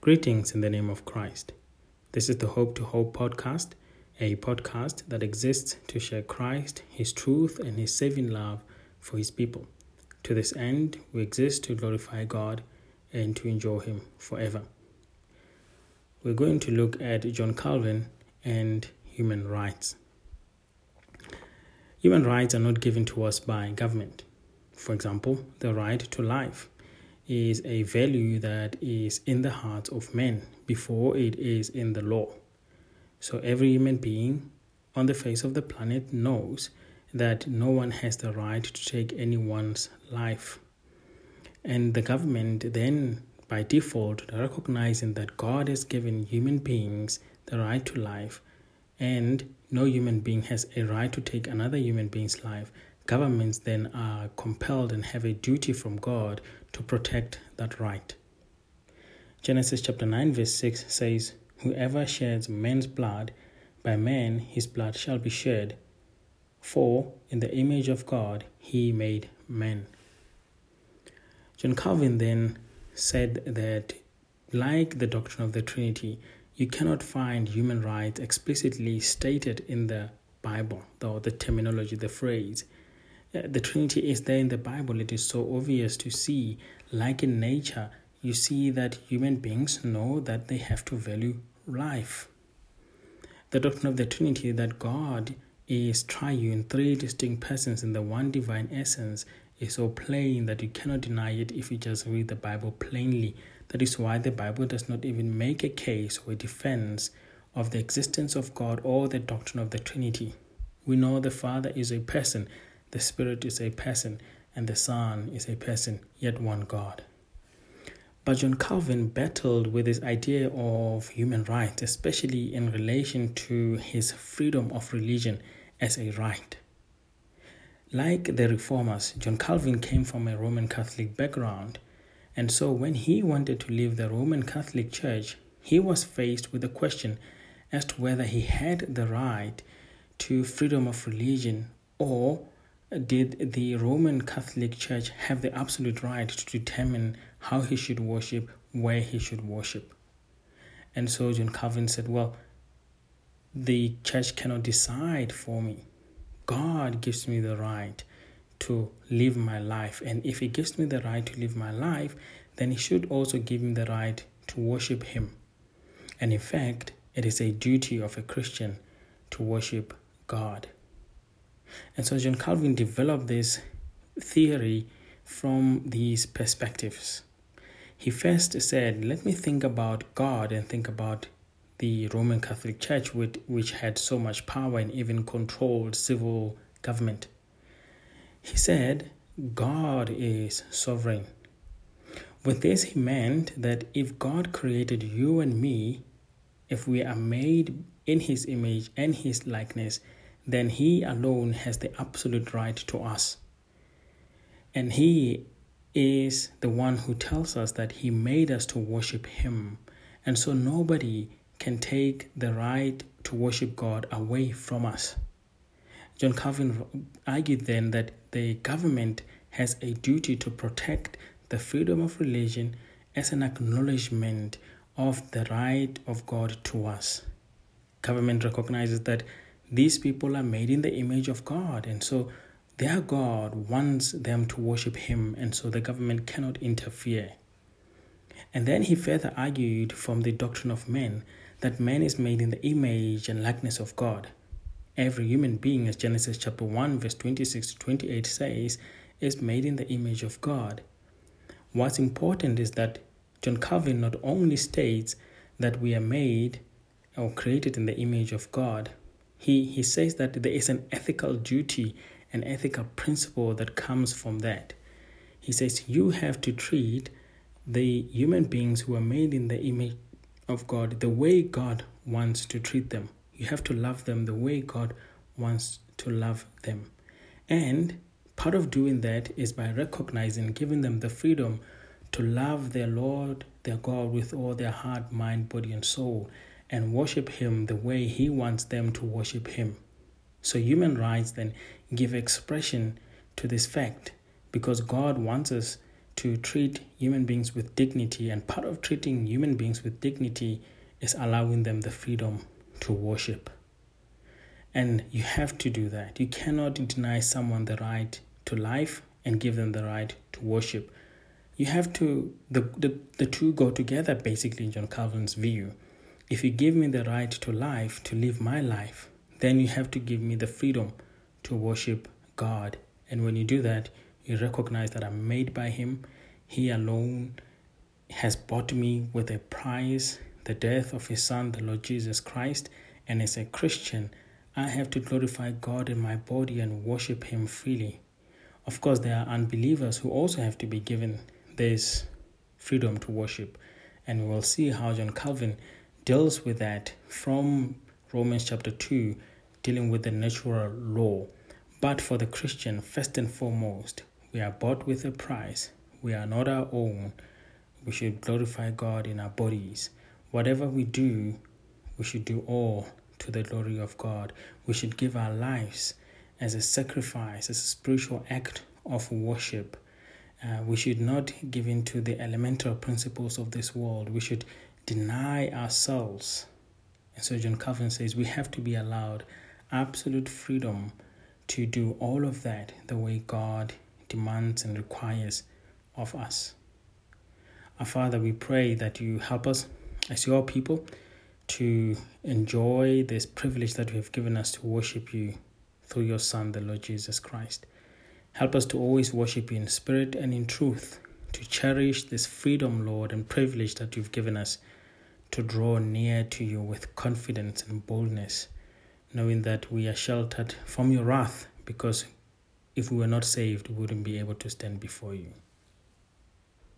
Greetings in the name of Christ. This is the Hope to Hope podcast, a podcast that exists to share Christ, His truth, and His saving love for His people. To this end, we exist to glorify God and to enjoy Him forever. We're going to look at John Calvin and human rights. Human rights are not given to us by government. For example, the right to life is a value that is in the hearts of men before it is in the law. So every human being on the face of the planet knows that no one has the right to take anyone's life. And the government then, by default, recognizing that God has given human beings the right to life and no human being has a right to take another human being's life, governments then are compelled and have a duty from God to protect that right. Genesis chapter 9, verse 6 says, Whoever sheds man's blood, by man his blood shall be shed, for in the image of God he made man. John Calvin then said that, like the doctrine of the Trinity, you cannot find human rights explicitly stated in the Bible, though the terminology, the phrase. Uh, the Trinity is there in the Bible. It is so obvious to see. Like in nature, you see that human beings know that they have to value life. The doctrine of the Trinity that God is triune, three distinct persons in the one divine essence, is so plain that you cannot deny it if you just read the Bible plainly. That is why the Bible does not even make a case or a defense of the existence of God or the doctrine of the Trinity. We know the Father is a person, the Spirit is a person, and the Son is a person, yet one God. But John Calvin battled with this idea of human rights, especially in relation to his freedom of religion as a right. Like the reformers, John Calvin came from a Roman Catholic background and so when he wanted to leave the Roman Catholic Church, he was faced with the question as to whether he had the right to freedom of religion or did the Roman Catholic Church have the absolute right to determine how he should worship, where he should worship? And so John Calvin said, Well, the church cannot decide for me. God gives me the right to live my life. And if He gives me the right to live my life, then He should also give me the right to worship Him. And in fact, it is a duty of a Christian to worship God. And so John Calvin developed this theory from these perspectives. He first said, Let me think about God and think about the Roman Catholic Church, which which had so much power and even controlled civil government. He said, God is sovereign. With this, he meant that if God created you and me, if we are made in his image and his likeness, then he alone has the absolute right to us. And he is the one who tells us that he made us to worship him. And so nobody can take the right to worship God away from us. John Calvin argued then that the government has a duty to protect the freedom of religion as an acknowledgement of the right of God to us. Government recognizes that these people are made in the image of God, and so their God wants them to worship Him, and so the government cannot interfere. And then he further argued from the doctrine of man that man is made in the image and likeness of God. Every human being, as Genesis chapter 1, verse 26 to 28 says, is made in the image of God. What's important is that John Calvin not only states that we are made or created in the image of God, he, he says that there is an ethical duty, an ethical principle that comes from that. He says you have to treat the human beings who are made in the image of God the way God wants to treat them. You have to love them the way God wants to love them. And part of doing that is by recognizing, giving them the freedom to love their Lord, their God, with all their heart, mind, body, and soul, and worship Him the way He wants them to worship Him. So, human rights then give expression to this fact because God wants us to treat human beings with dignity, and part of treating human beings with dignity is allowing them the freedom to worship. And you have to do that. You cannot deny someone the right to life and give them the right to worship. You have to, the, the, the two go together basically in John Calvin's view. If you give me the right to life, to live my life, then you have to give me the freedom to worship God. And when you do that, you recognize that I'm made by Him. He alone has bought me with a price, the death of His Son, the Lord Jesus Christ. And as a Christian, I have to glorify God in my body and worship Him freely. Of course, there are unbelievers who also have to be given this freedom to worship. And we'll see how John Calvin deals with that from Romans chapter 2, dealing with the natural law. But for the Christian, first and foremost, we are bought with a price. We are not our own. We should glorify God in our bodies. Whatever we do, we should do all to the glory of God. We should give our lives as a sacrifice, as a spiritual act of worship. Uh, we should not give in to the elemental principles of this world. We should deny ourselves. And so John Calvin says we have to be allowed absolute freedom to do all of that the way God demands and requires of us. Our Father, we pray that you help us as your people to enjoy this privilege that you have given us to worship you through your Son, the Lord Jesus Christ. Help us to always worship you in spirit and in truth, to cherish this freedom, Lord, and privilege that you've given us to draw near to you with confidence and boldness, knowing that we are sheltered from your wrath because if we were not saved, we wouldn't be able to stand before you.